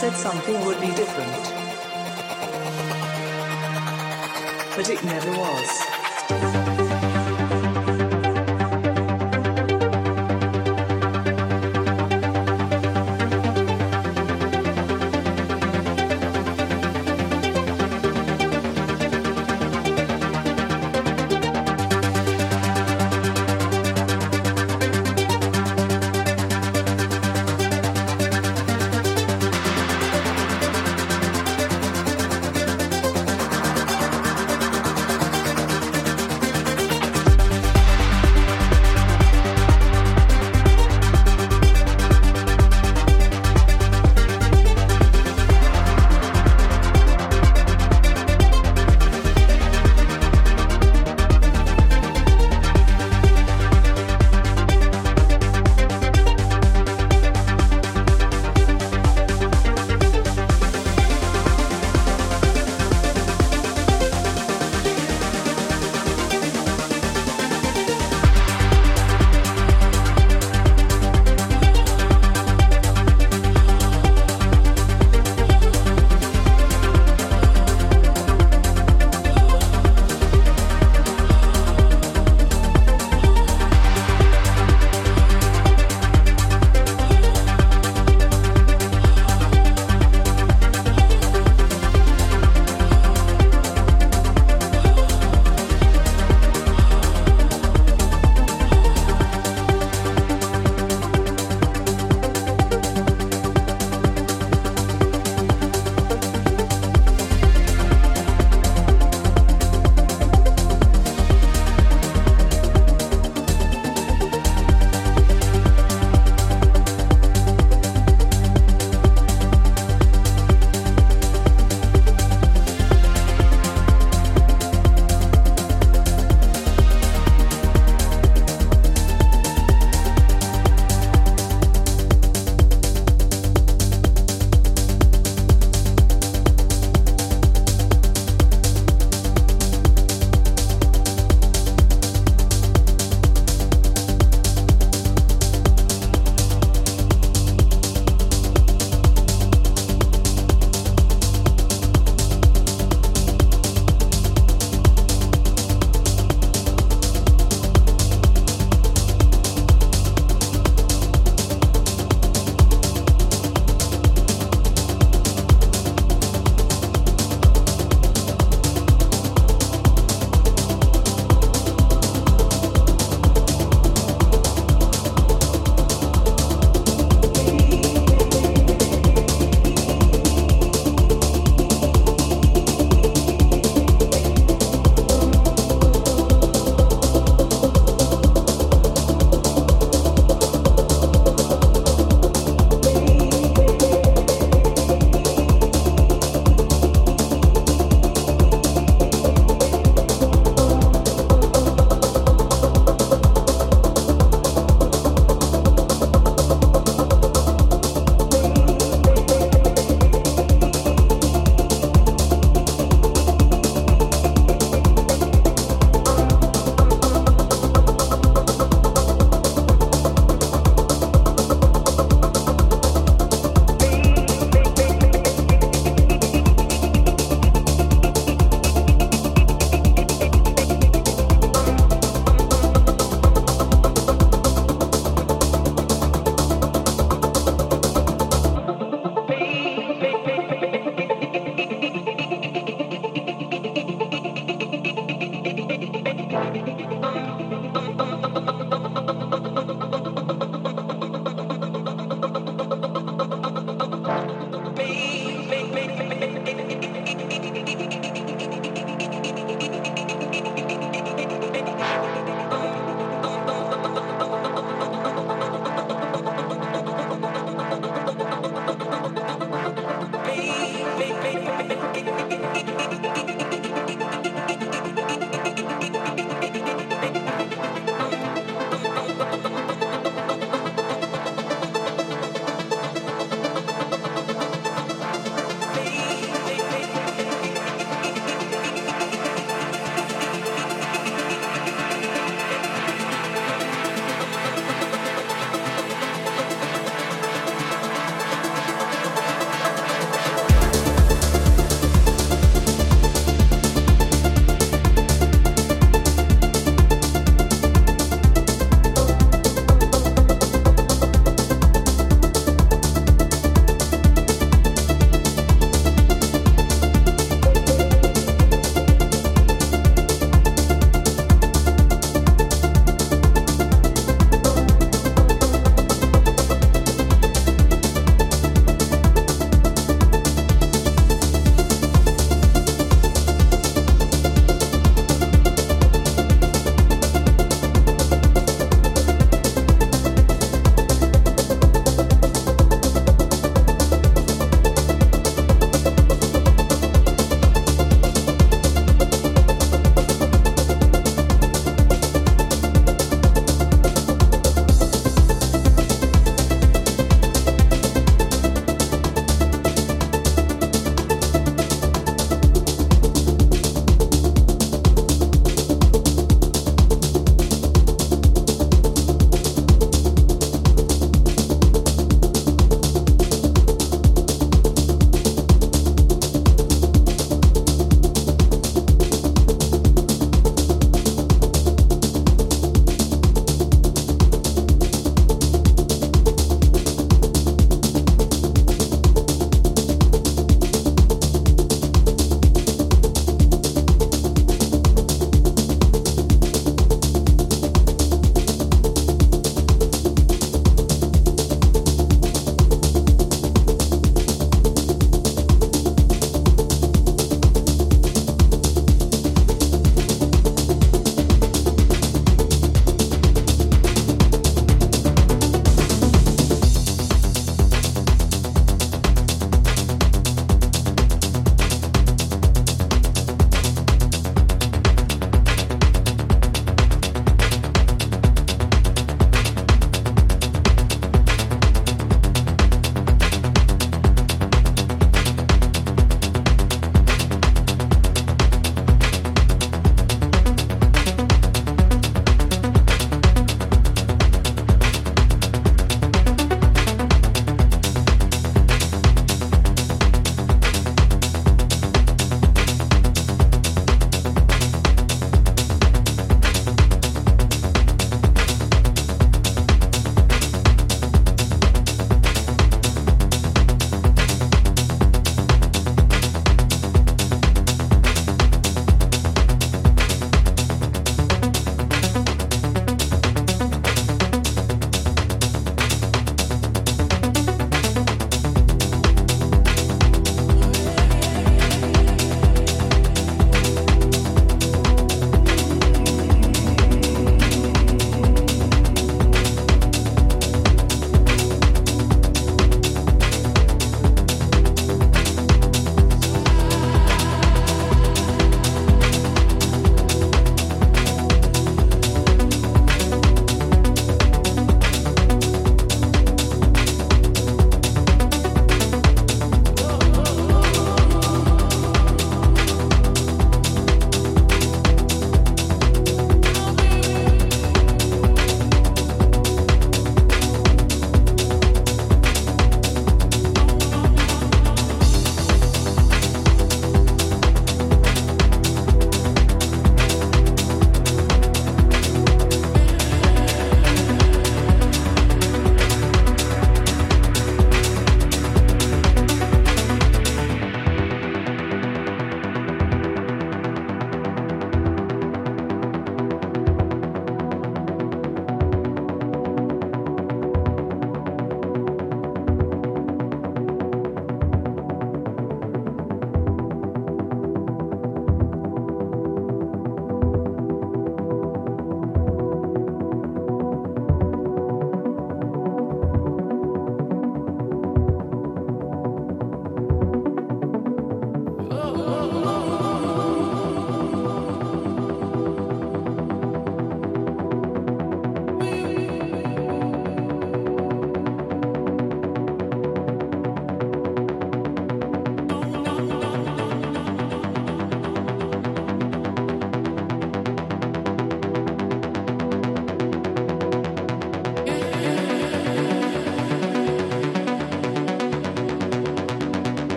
said something would be different. But it never was.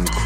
Make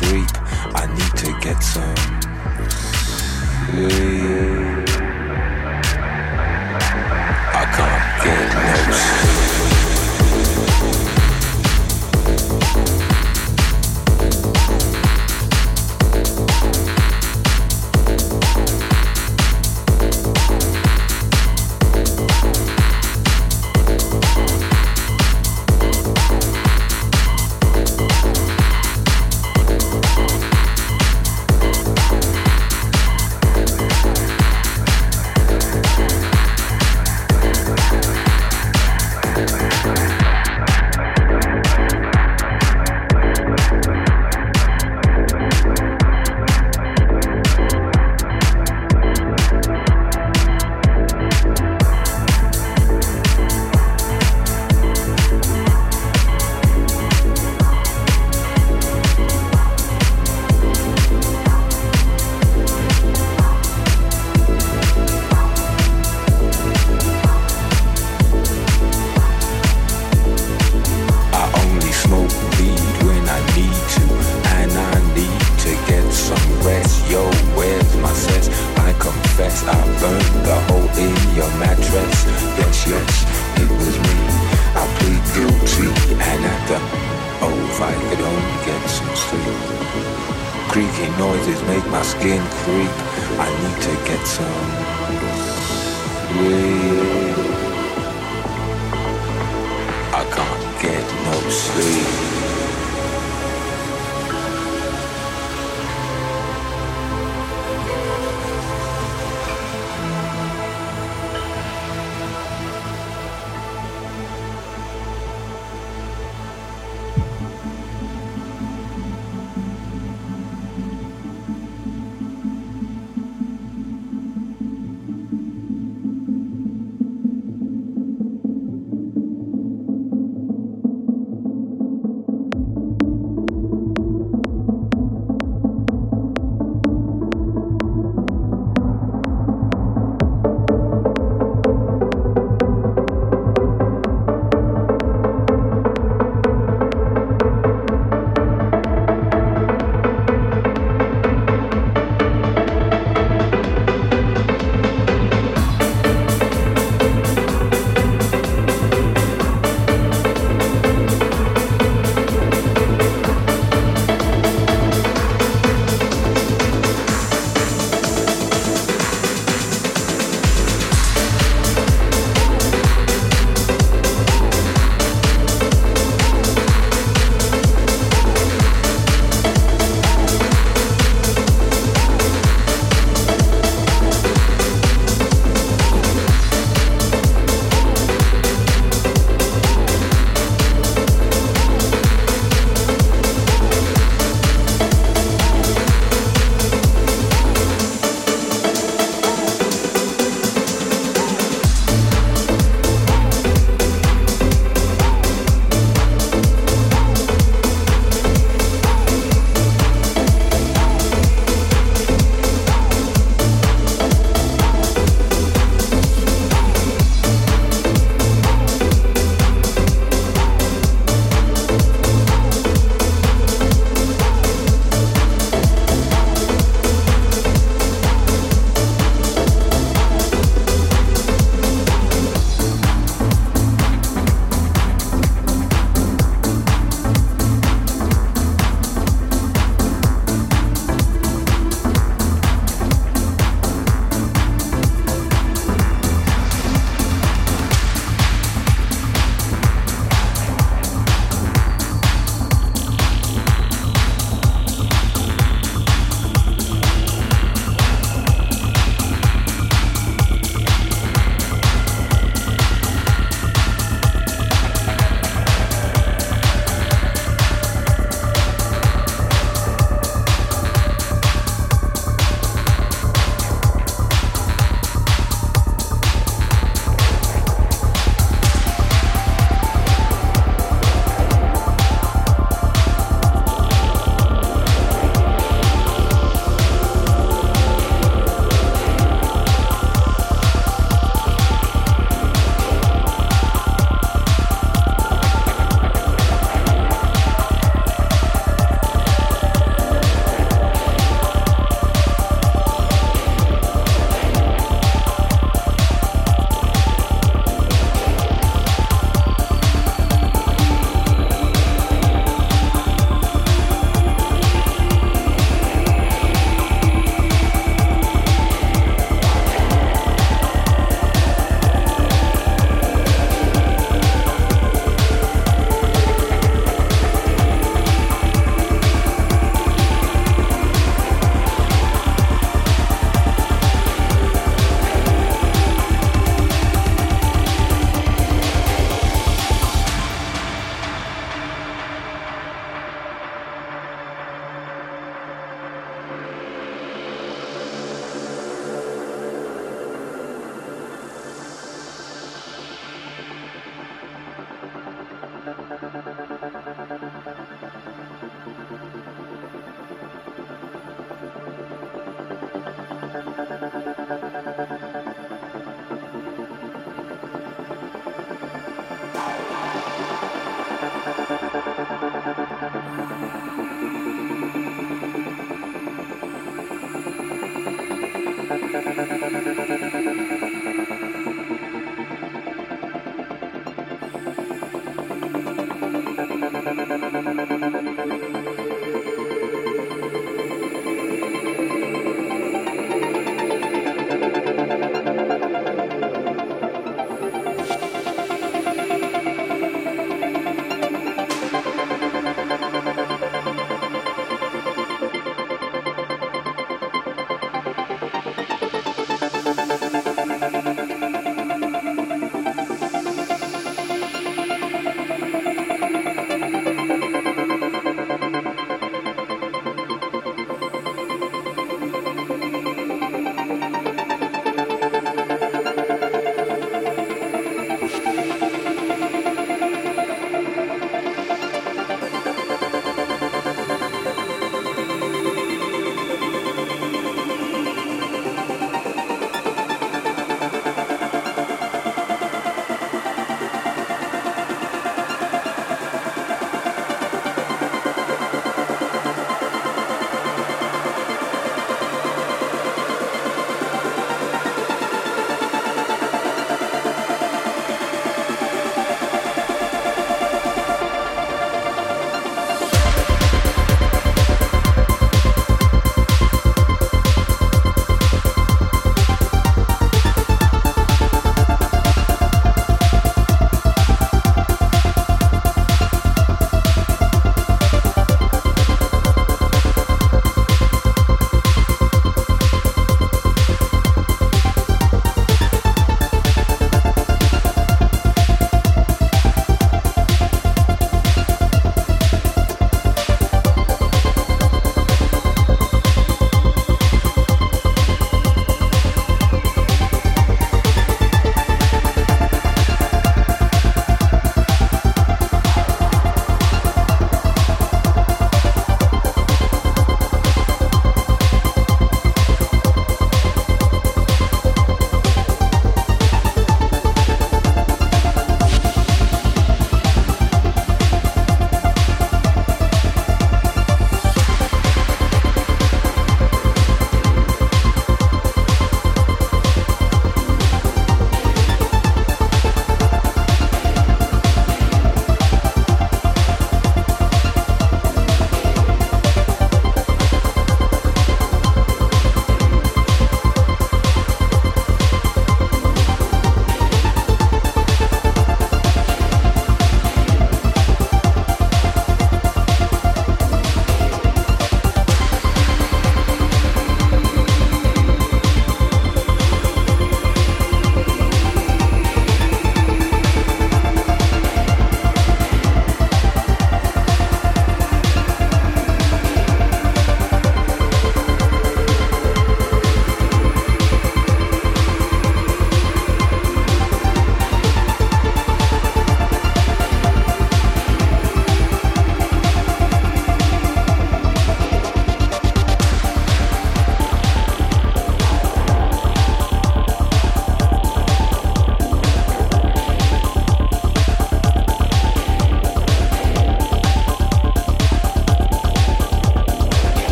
Thank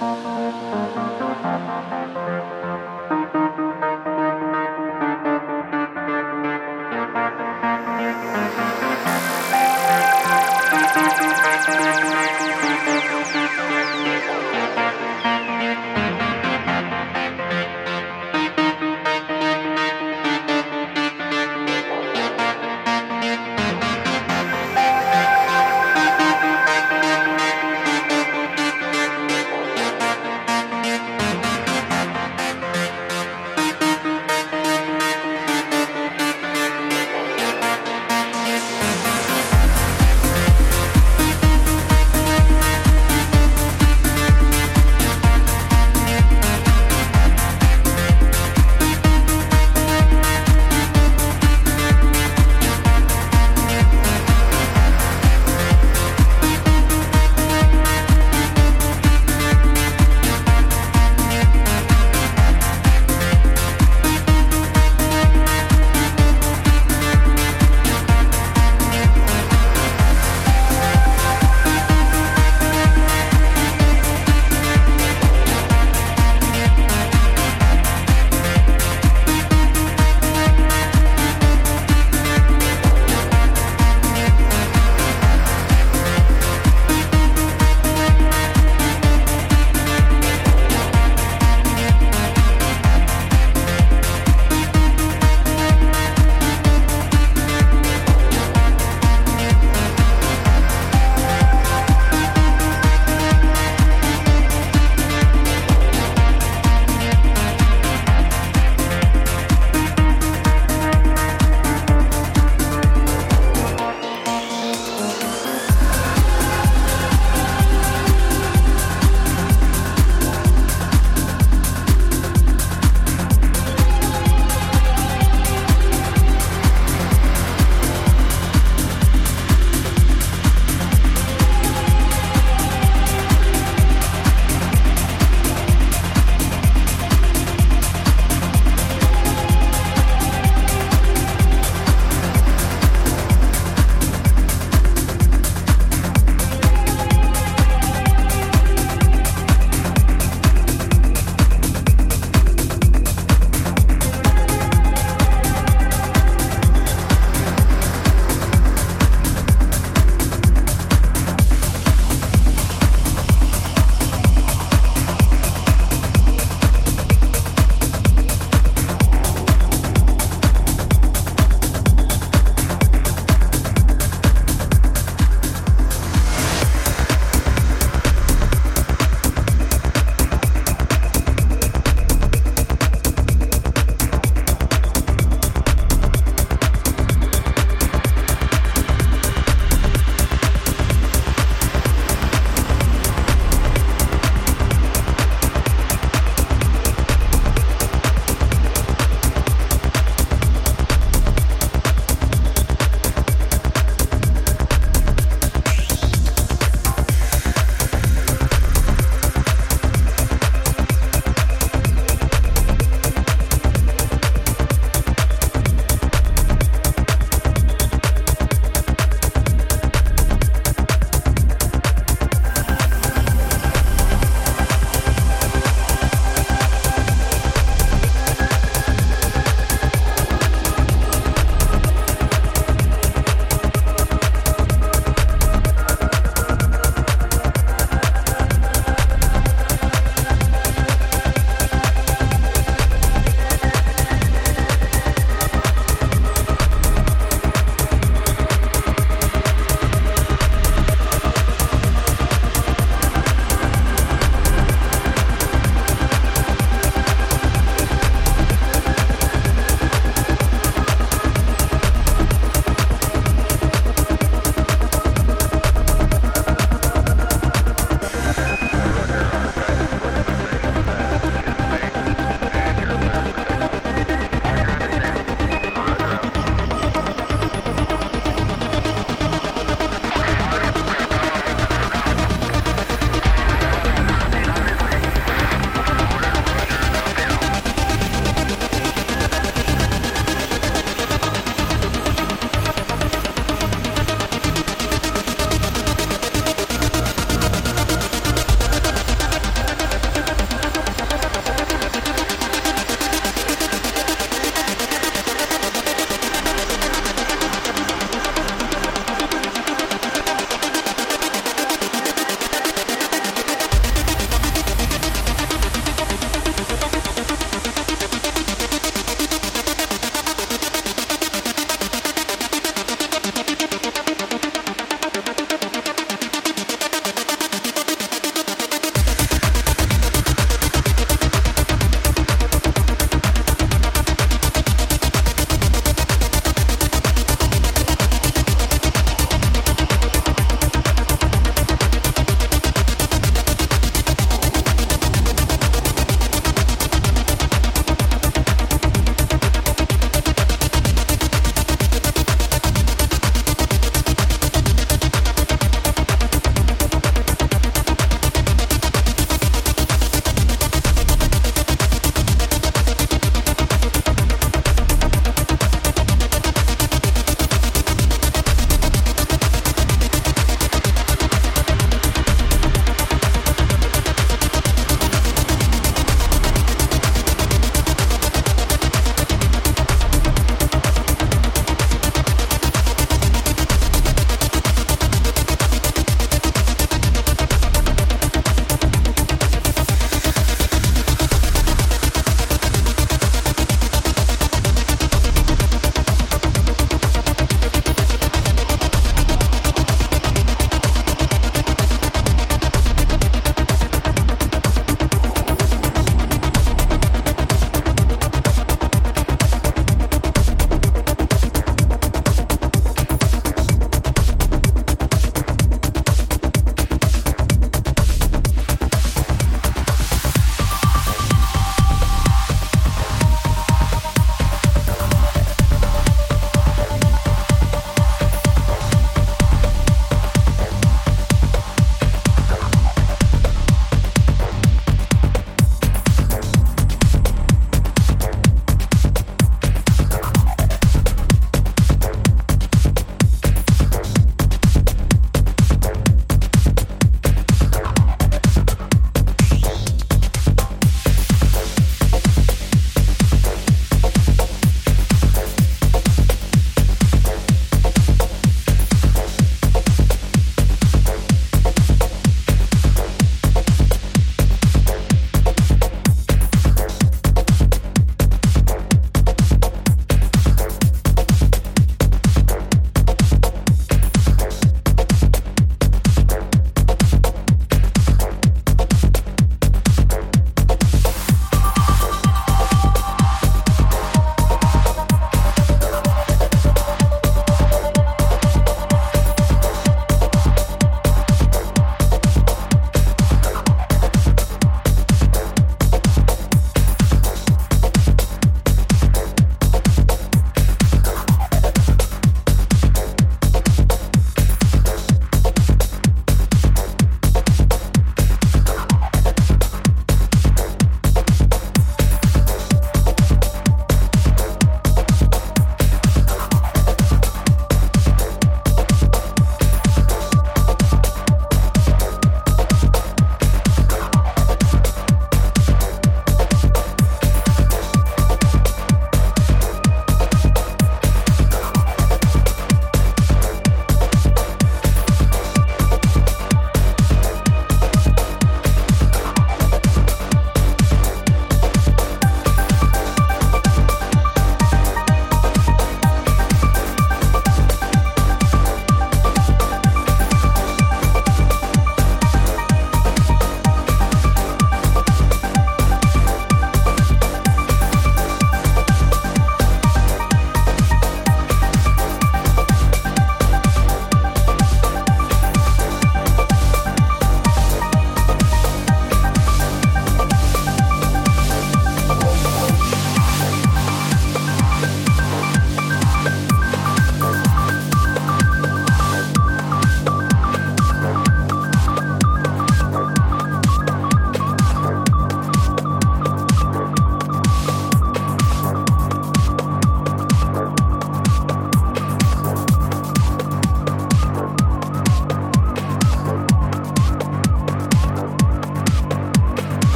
Bye.